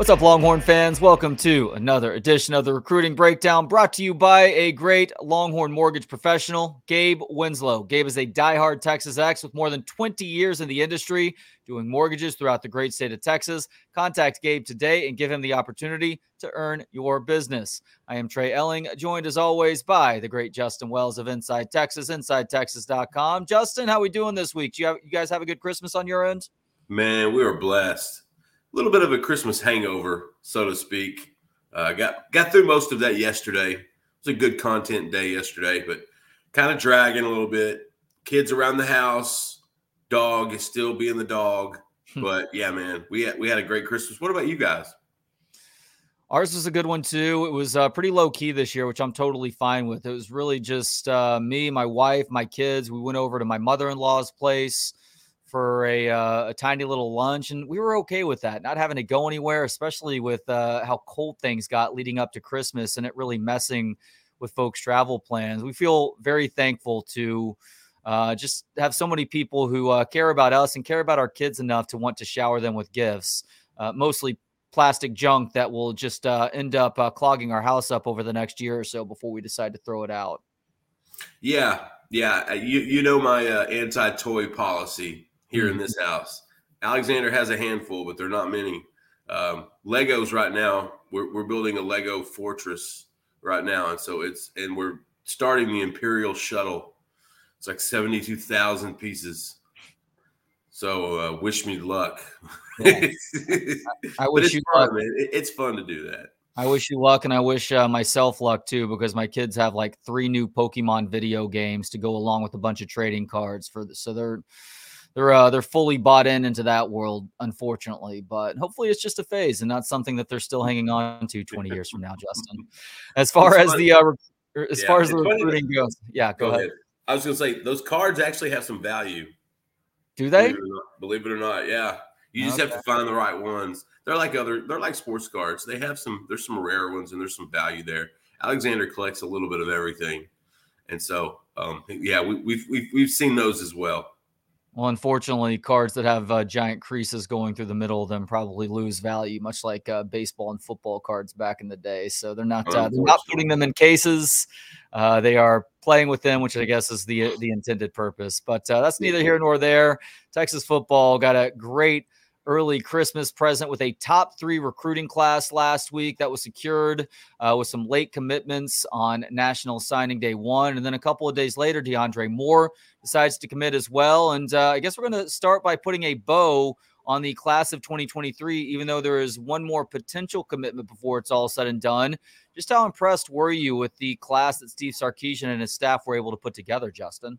What's up, Longhorn fans? Welcome to another edition of the Recruiting Breakdown brought to you by a great Longhorn mortgage professional, Gabe Winslow. Gabe is a diehard Texas Ex with more than 20 years in the industry doing mortgages throughout the great state of Texas. Contact Gabe today and give him the opportunity to earn your business. I am Trey Elling, joined as always by the great Justin Wells of Inside Texas, InsideTexas.com. Justin, how we doing this week? Do you, have, you guys have a good Christmas on your end? Man, we were blessed little bit of a Christmas hangover, so to speak. Uh, got got through most of that yesterday. It was a good content day yesterday, but kind of dragging a little bit. Kids around the house, dog is still being the dog. Hmm. but yeah, man, we had we had a great Christmas. What about you guys? Ours was a good one too. It was uh, pretty low key this year, which I'm totally fine with. It was really just uh, me, my wife, my kids. We went over to my mother in law's place for a, uh, a tiny little lunch, and we were okay with that, not having to go anywhere, especially with uh, how cold things got leading up to Christmas and it really messing with folks' travel plans. We feel very thankful to uh, just have so many people who uh, care about us and care about our kids enough to want to shower them with gifts, uh, mostly plastic junk that will just uh, end up clogging our house up over the next year or so before we decide to throw it out. Yeah, yeah, you you know my anti toy policy here in mm-hmm. this house. Alexander has a handful, but they're not many. Um, Legos right now, we're, we're building a Lego fortress right now, and so it's and we're starting the Imperial shuttle. It's like seventy-two thousand pieces. So uh, wish me luck. Yeah. I, I wish you fun, luck. Man. It, it's fun to do that. I wish you luck, and I wish uh, myself luck too, because my kids have like three new Pokemon video games to go along with a bunch of trading cards for the, so they're they're uh, they're fully bought in into that world, unfortunately. But hopefully, it's just a phase and not something that they're still hanging on to 20 years from now. Justin, as far as the uh, er, as yeah, far as the recruiting funny. goes, yeah, go, go ahead. ahead. I was going to say those cards actually have some value. Do they? Believe it or not, believe it or not yeah. You just okay. have to find the right ones. They're like other. They're like sports cards. They have some. There's some rare ones and there's some value there. Alexander collects a little bit of everything, and so um, yeah, we, we've we've we've seen those as well. Well, unfortunately, cards that have uh, giant creases going through the middle of them probably lose value, much like uh, baseball and football cards back in the day. So they're not uh, they're not putting them in cases. Uh, they are playing with them, which I guess is the the intended purpose. But uh, that's neither here nor there. Texas football got a great early Christmas present with a top three recruiting class last week that was secured uh, with some late commitments on National Signing Day one. And then a couple of days later, DeAndre Moore decides to commit as well. And uh, I guess we're going to start by putting a bow on the class of 2023, even though there is one more potential commitment before it's all said and done. Just how impressed were you with the class that Steve Sarkisian and his staff were able to put together, Justin?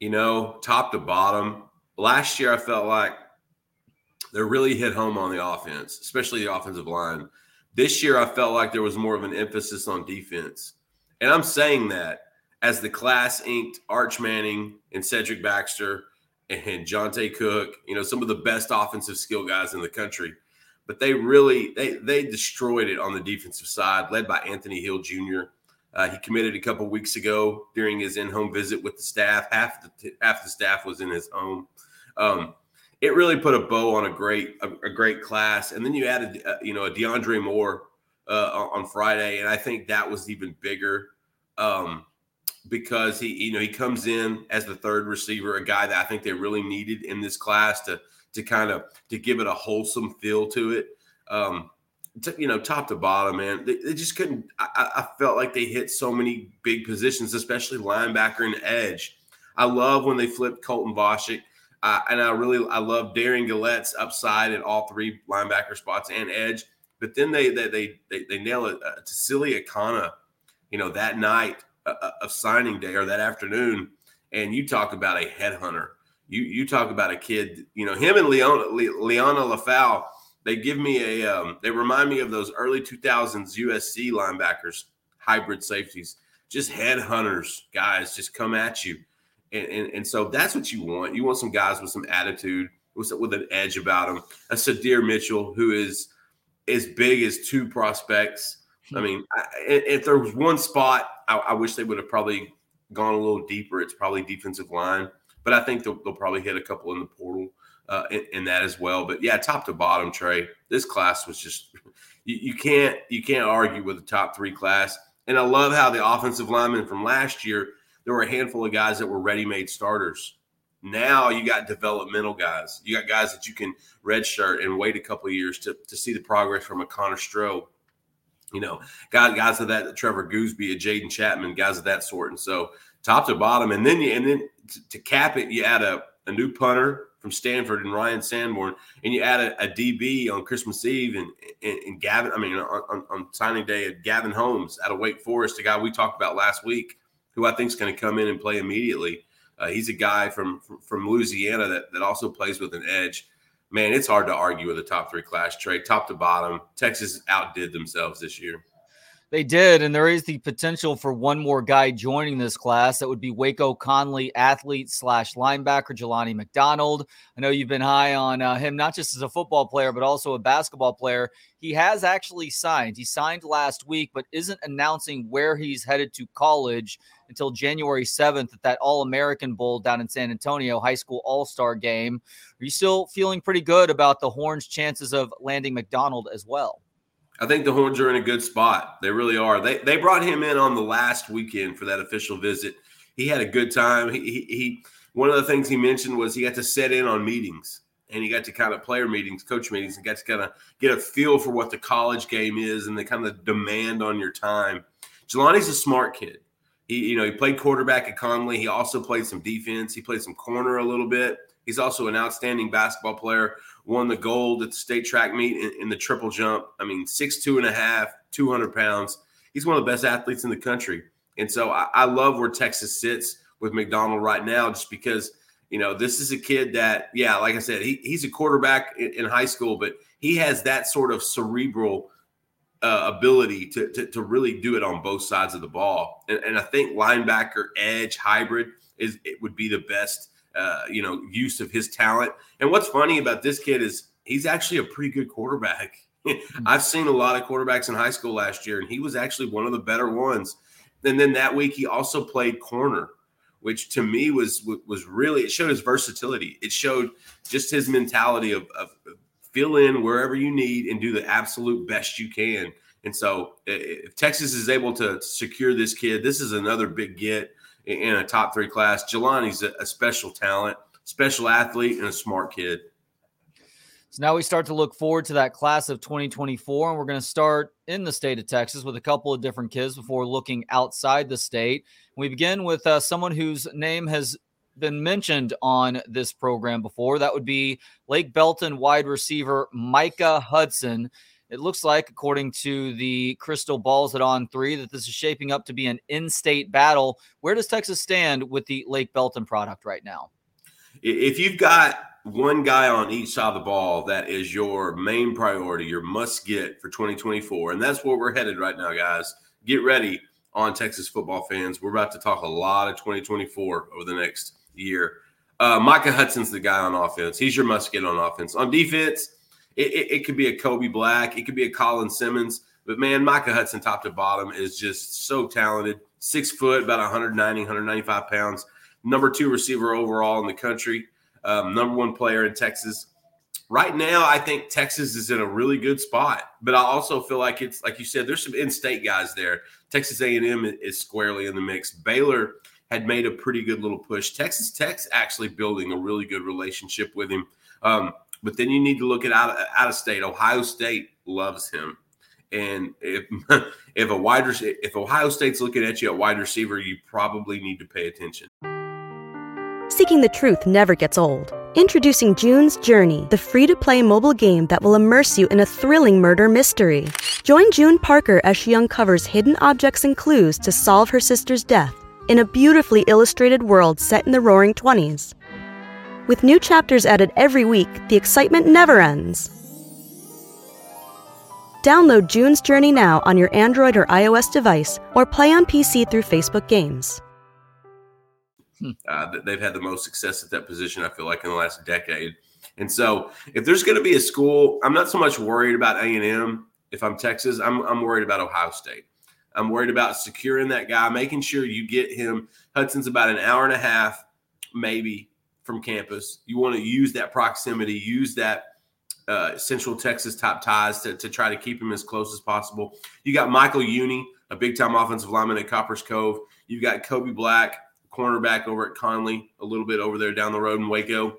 you know, top to bottom. Last year, I felt like they really hit home on the offense, especially the offensive line. This year, I felt like there was more of an emphasis on defense. And I'm saying that as the class inked Arch Manning and Cedric Baxter and Johntay Cook, you know, some of the best offensive skill guys in the country. But they really they they destroyed it on the defensive side, led by Anthony Hill Jr. Uh, he committed a couple weeks ago during his in-home visit with the staff. Half the half the staff was in his home. Um, it really put a bow on a great a, a great class, and then you added uh, you know a DeAndre Moore uh, on Friday, and I think that was even bigger um, because he you know he comes in as the third receiver, a guy that I think they really needed in this class to to kind of to give it a wholesome feel to it. Um, you know, top to bottom, man, they, they just couldn't. I, I, felt like they hit so many big positions, especially linebacker and edge. I love when they flipped Colton Vasek, uh, and I really I love Derion Gullette's upside at all three linebacker spots and edge. But then they they they they, they nail it uh, Tausili Akana, you know, that night uh, uh, of signing day or that afternoon, and you talk about a headhunter. You you talk about a kid, you know, him and Liona Liona Lefau They give me a, um, they remind me of those early 2000s USC linebackers, hybrid safeties, just headhunters, guys, just come at you. And, and, and so that's what you want. You want some guys with some attitude, with, with an edge about them. A Sydir Mitchell, who is as big as two prospects. I mean, I, if there was one spot, I, I wish they would have probably gone a little deeper. It's probably defensive line, but I think they'll, they'll probably hit a couple in the portal uh, in, in, that as well. But yeah, top to bottom, Trey, this class was just you, you can't you can't argue with the top three class. And I love how the offensive linemen from last year there were a handful of guys that were ready-made starters. Now you got developmental guys. You got guys that you can redshirt and wait a couple years to, to see the progress from a Connor Stroh. You know, guys, guys of that, Trevor Goosby, a Jaden Chapman, guys of that sort. And so top to bottom, and then you and then to, to cap it, you add a, a new punter from Stanford and Ryan Sanborn, and you add a, a DB on Christmas Eve and, and, and Gavin. I mean, on, on, signing day, at Gavin Holmes out of Wake Forest, a guy we talked about last week, who I think is going to come in and play immediately. Uh, he's a guy from from Louisiana that that also plays with an edge. Man, it's hard to argue with a top three class trade, top to bottom. Texas outdid themselves this year. They did, and there is the potential for one more guy joining this class. That would be Waco Connally, athlete slash linebacker Jelani McDonald. I know you've been high on uh, him, not just as a football player, but also a basketball player. He has actually signed. He signed last week, but isn't announcing where he's headed to college until January 7th at that All American Bowl down in San Antonio, high school All Star game. Are you still feeling pretty good about the Horns' chances of landing McDonald as well? I think the Horns are in a good spot. They really are. They they brought him in on the last weekend for that official visit. He had a good time. He, he, he one of the things he mentioned was he got to set in on meetings and he got to kind of player meetings, coach meetings, and got to kind of get a feel for what the college game is and the kind of demand on your time. Jelani's a smart kid. He, you know, he played quarterback at Connally. He also played some defense. He played some corner a little bit. He's also an outstanding basketball player won the gold at the state track meet in, in the triple jump. I mean, six two and a half, two hundred pounds. He's one of the best athletes in the country. And so I, I love where Texas sits with McDonald right now, just because, you know, this is a kid that, yeah, like I said, he, he's a quarterback in, in high school, but he has that sort of cerebral uh, ability to, to, to, really do it on both sides of the ball. And, and I think linebacker, edge, hybrid is it would be the best uh, you know, use of his talent. And what's funny about this kid is he's actually a pretty good quarterback. I've seen a lot of quarterbacks in high school last year, and he was actually one of the better ones. And then that week, he also played corner, which to me was was really it showed his versatility. It showed just his mentality of, of fill in wherever you need and do the absolute best you can. And so, if Texas is able to secure this kid, this is another big get in a top three class. Jelani's a, a special talent, special athlete, and a smart kid. So now we start to look forward to that class of 2024, and we're going to start in the state of Texas with a couple of different kids before looking outside the state. We begin with uh, someone whose name has been mentioned on this program before. That would be Lake Belton wide receiver Micah Hudson. It looks like, according to the crystal balls at On3, that this is shaping up to be an in-state battle. Where does Texas stand with the Lake Belton product right now? If you've got one guy on each side of the ball that is your main priority, your must get for 2024, and that's where we're headed right now, guys. Get ready on Texas football fans. We're about to talk a lot of 2024 over the next year. Uh, Micah Hudson's the guy on offense. He's your must get on offense. On defense, it, it, it, could be a Kobe Black, it could be a Colin Simmons, but man, Micah Hudson, top to bottom, is just so talented. Six foot, about 190, 195 pounds. Number two receiver overall in the country. Um, number one player in Texas. Right now, I think Texas is in a really good spot, but I also feel like it's like you said. There's some in-state guys there. Texas A&M is squarely in the mix. Baylor had made a pretty good little push. Texas Tech's actually building a really good relationship with him. Um, but then you need to look at out, out of state. Ohio State loves him. And if if a wide if Ohio State's looking at you at wide receiver, you probably need to pay attention. Seeking the truth never gets old. Introducing June's Journey, the free-to-play mobile game that will immerse you in a thrilling murder mystery. Join June Parker as she uncovers hidden objects and clues to solve her sister's death in a beautifully illustrated world set in the Roaring Twenties. With new chapters added every week, the excitement never ends. Download June's Journey now on your Android or iOS device or play on PC through Facebook Games. Uh, they've had the most success at that position, I feel like, in the last decade. And so, if there's going to be a school, I'm not so much worried about A and M. If I'm Texas, I'm I'm worried about Ohio State. I'm worried about securing that guy, making sure you get him. Hudson's about an hour and a half, maybe, from campus. You want to use that proximity, use that uh, Central Texas top ties to, to try to keep him as close as possible. You got Michael Uini, a big time offensive lineman at Copperas Cove. You've got Kobe Black, cornerback over at Connally, a little bit over there down the road in Waco.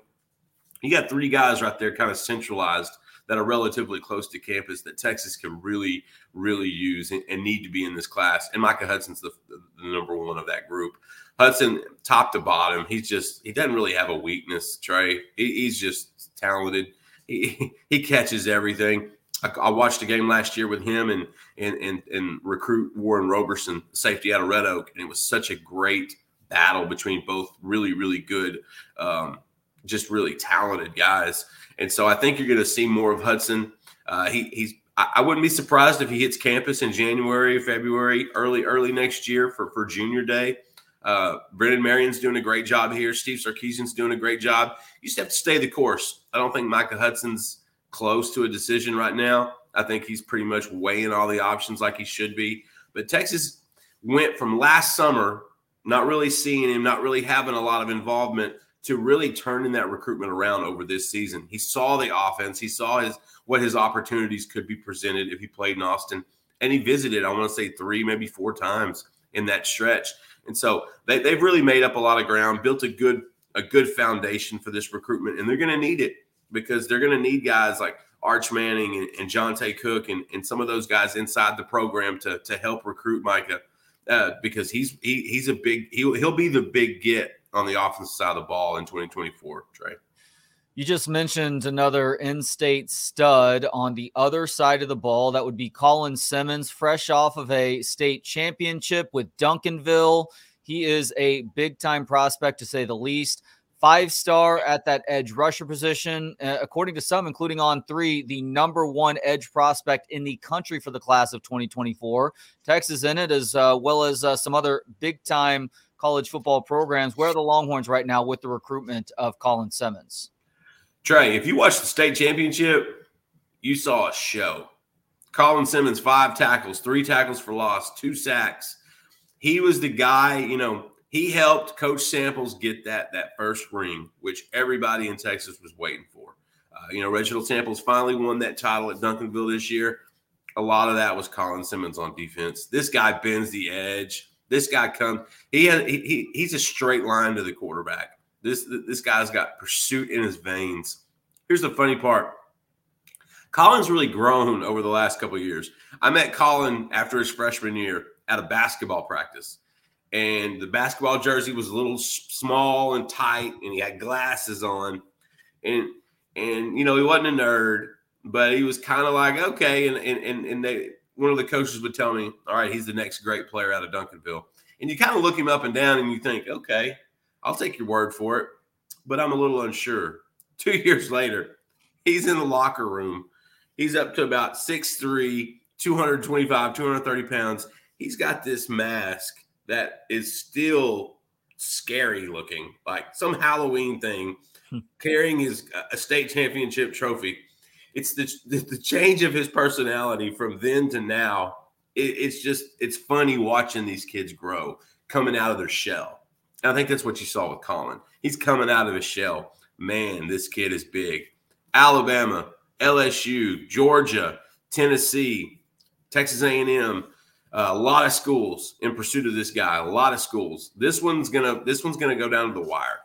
You got three guys right there, kind of centralized, that are relatively close to campus that Texas can really, really use and, and need to be in this class. And Micah Hudson's the, the, number one of that group. Hudson, top to bottom, he's just he doesn't really have a weakness. Trey, he, he's just talented. He he catches everything. I, I, watched a game last year with him and and and, and recruit Warren Roberson, safety out of Red Oak, and it was such a great battle between both really, really good, um, just really talented guys. And so I think you're going to see more of Hudson. Uh, he, he's I wouldn't be surprised if he hits campus in January, February, early, early next year for, for junior day. Uh, Brennan Marion's doing a great job here. Steve Sarkisian's doing a great job. You just have to stay the course. I don't think Micah Hudson's close to a decision right now. I think he's pretty much weighing all the options like he should be. But Texas went from last summer not really seeing him, not really having a lot of involvement to really turning that recruitment around over this season. He saw the offense, he saw his what his opportunities could be presented if he played in Austin, and he visited. I want to say three, maybe four times in that stretch. And so they, they've really made up a lot of ground, built a good a good foundation for this recruitment, and they're going to need it because they're going to need guys like Arch Manning and, and Johntay Cook and, and some of those guys inside the program to, to help recruit Micah uh, because he's he, he's a big he'll, he'll be the big get on the offensive side of the ball in 2024 Trey. You just mentioned another in-state stud on the other side of the ball. That would be Colin Simmons, fresh off of a state championship with Duncanville. He is a big-time prospect to say the least five star at that edge rusher position. Uh, according to some, including On3, the number one edge prospect in the country for the class of 2024. Texas in it, as uh, well as uh, some other big time college football programs. Where are the Longhorns right now with the recruitment of Colin Simmons? Trey, if you watched the state championship, you saw a show. Colin Simmons, five tackles, three tackles for loss, two sacks. He was the guy, you know, he helped Coach Samples get that that first ring, which everybody in Texas was waiting for. Uh, you know, Reginald Samples finally won that title at Duncanville this year. A lot of that was Colin Simmons on defense. This guy bends the edge. This guy comes. He. He, he, he's a straight line to the quarterback. This this guy's got pursuit in his veins. Here's the funny part. Colin's really grown over the last couple years. I met Colin after his freshman year at a basketball practice and the basketball jersey was a little small and tight, and he had glasses on, and and you know he wasn't a nerd, but he was kind of like okay, and and and, and they one of the coaches would tell me, all right, he's the next great player out of Duncanville, and you kind of look him up and down, and you think, okay, I'll take your word for it, but I'm a little unsure. Two years later, he's in the locker room. He's up to about 6'3, 225, 230 pounds. He's got this mask that is still scary looking, like some Halloween thing, hmm. carrying his a state championship trophy. It's the, the, the change of his personality from then to now. It, it's just it's funny watching these kids grow, coming out of their shell. And I think that's what you saw with Colin. He's coming out of his shell. Man, this kid is big. Alabama, LSU, Georgia, Tennessee, Texas A&M, uh, a lot of schools in pursuit of this guy. A lot of schools. This one's gonna. This one's gonna go down to the wire.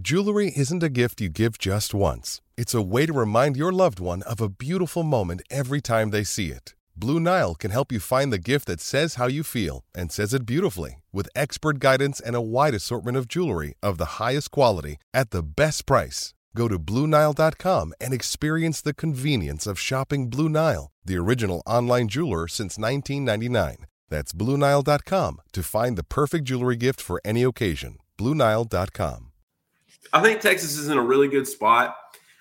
Jewelry isn't a gift you give just once. It's a way to remind your loved one of a beautiful moment every time they see it. Blue Nile can help you find the gift that says how you feel and says it beautifully with expert guidance and a wide assortment of jewelry of the highest quality at the best price. Go to BlueNile.com and experience the convenience of shopping Blue Nile, the original online jeweler since 1999. That's BlueNile.com to find the perfect jewelry gift for any occasion. BlueNile.com. I think Texas is in a really good spot.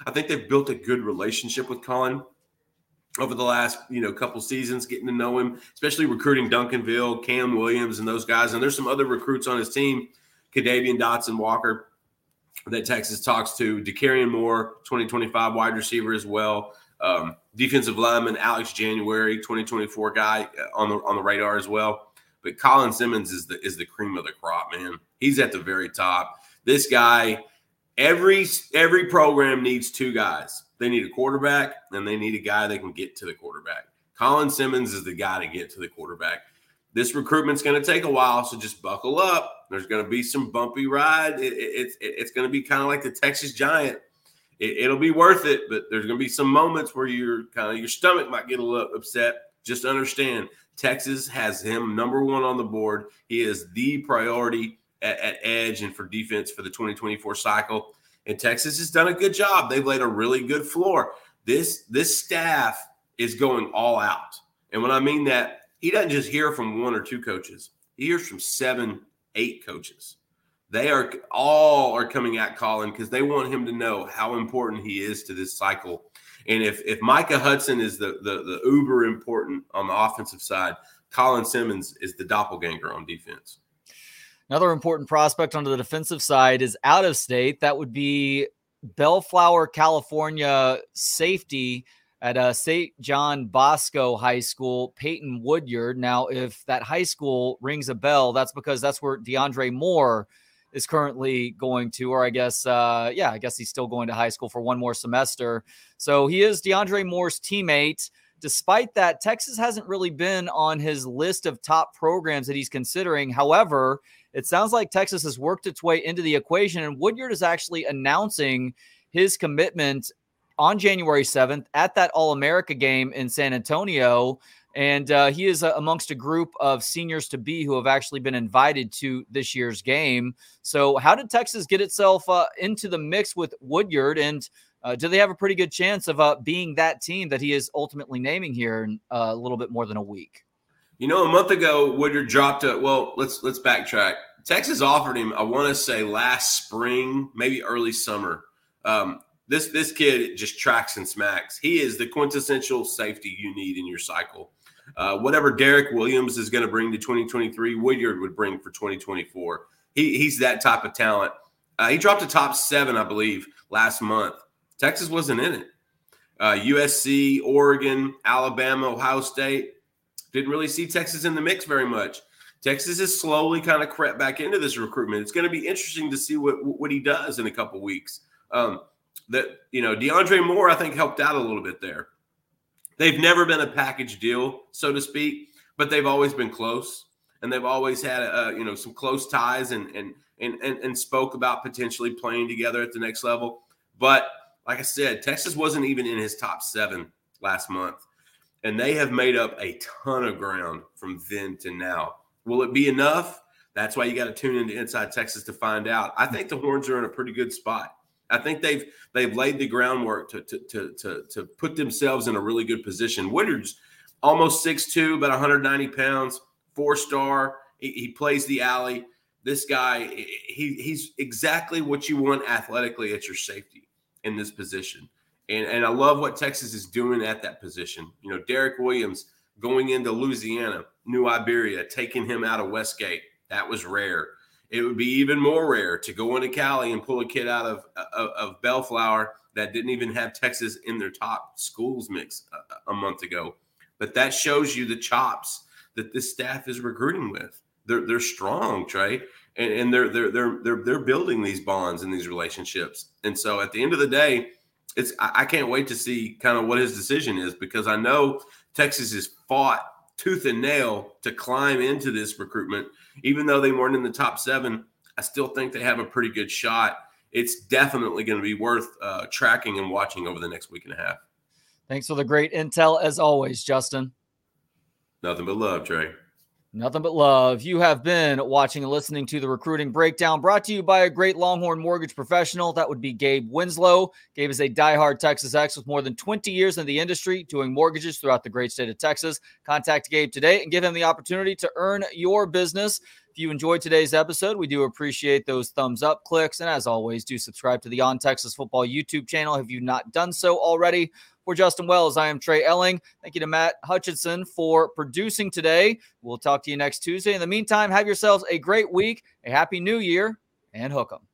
I think they've built a good relationship with Colin. Over the last you know couple seasons, getting to know him, especially recruiting Duncanville, Cam Williams, and those guys. And there's some other recruits on his team, Kadavian Dotson Walker, that Texas talks to. Dakorien Moore, 2025 wide receiver as well. Um, defensive lineman Alex January, 2024 guy uh, on the on the radar as well. But Colin Simmons is the is the cream of the crop, man. He's at the very top. This guy, every every program needs two guys. They need a quarterback and they need a guy that can get to the quarterback. Colin Simmons is the guy to get to the quarterback. This recruitment's going to take a while, so just buckle up. There's going to be some bumpy ride. It, it, it, it's going to be kind of like the Texas Giant. It, will be worth it, but there's going to be some moments where your kind of your stomach might get a little upset. Just understand, Texas has him number one on the board. He is the priority at, at edge and for defense for the 2024 cycle. And Texas has done a good job. They've laid a really good floor. This this staff is going all out. And when I mean that, he doesn't just hear from one or two coaches. He hears from seven, eight coaches. They are all are coming at Colin because they want him to know how important he is to this cycle. And if if Micah Hudson is the the, the uber important on the offensive side, Colin Simmons is the doppelganger on defense. Another important prospect on the defensive side is out of state. That would be Bellflower, California safety at uh, St. John Bosco High School, Peyton Woodyard. Now, if that high school rings a bell, that's because that's where DeAndre Moore is currently going to, or I guess, uh, yeah, I guess he's still going to high school for one more semester. So he is DeAndre Moore's teammate. Despite that, Texas hasn't really been on his list of top programs that he's considering. However, it sounds like Texas has worked its way into the equation, and Woodyard is actually announcing his commitment on January 7th at that All America game in San Antonio. And uh, he is uh, amongst a group of seniors to be who have actually been invited to this year's game. So, how did Texas get itself uh, into the mix with Woodyard? And uh, do they have a pretty good chance of uh, being that team that he is ultimately naming here in uh, a little bit more than a week? You know, a month ago, Woodyard dropped it. Well, let's let's backtrack. Texas offered him, I want to say last spring, maybe early summer. Um, this this kid just tracks and smacks. He is the quintessential safety you need in your cycle. Uh, whatever Derek Williams is going to bring to 2023, Woodyard would bring for 2024. He, he's that type of talent. Uh, he dropped a top seven, I believe, last month. Texas wasn't in it. Uh, USC, Oregon, Alabama, Ohio State, didn't really see Texas in the mix very much. Texas has slowly kind of crept back into this recruitment. It's going to be interesting to see what what he does in a couple weeks. Um, that you know, DeAndre Moore, I think, helped out a little bit there. They've never been a package deal, so to speak, but they've always been close, and they've always had a, you know some close ties, and and and and, and spoke about potentially playing together at the next level. But like I said, Texas wasn't even in his top seven last month and they have made up a ton of ground from then to now. Will it be enough? That's why you got to tune into Inside Texas to find out. I think the Horns are in a pretty good spot. I think they've they've laid the groundwork to to to to, to put themselves in a really good position. Woodyard's almost 6'2", about 190 pounds, four star. He, he plays the alley. This guy, he he's exactly what you want athletically at your safety in this position. And, and I love what Texas is doing at that position. You know, Derek Williams going into Louisiana, New Iberia, taking him out of Westgate. That was rare. It would be even more rare to go into Cali and pull a kid out of, of, of Bellflower that didn't even have Texas in their top schools mix a, a month ago. But that shows you the chops that this staff is recruiting with. They're, they're strong, Trey, and, and they're, they're, they're, they're, they're building these bonds and these relationships. And so at the end of the day, it's I can't wait to see kind of what his decision is because I know Texas has fought tooth and nail to climb into this recruitment. Even though they weren't in the top seven, I still think they have a pretty good shot. It's definitely going to be worth uh, tracking and watching over the next week and a half. Thanks for the great intel as always, Justin. Nothing but love, Trey. Nothing but love. You have been watching and listening to the recruiting breakdown brought to you by a great Longhorn mortgage professional. That would be Gabe Winslow. Gabe is a diehard Texas Ex with more than 20 years in the industry doing mortgages throughout the great state of Texas. Contact Gabe today and give him the opportunity to earn your business. If you enjoyed today's episode, we do appreciate those thumbs up clicks. And as always, do subscribe to the On Texas Football YouTube channel if you've not done so already. For Justin Wells, I am Trey Elling. Thank you to Matt Hutchinson for producing today. We'll talk to you next Tuesday. In the meantime, have yourselves a great week, a happy new year, and hook 'em.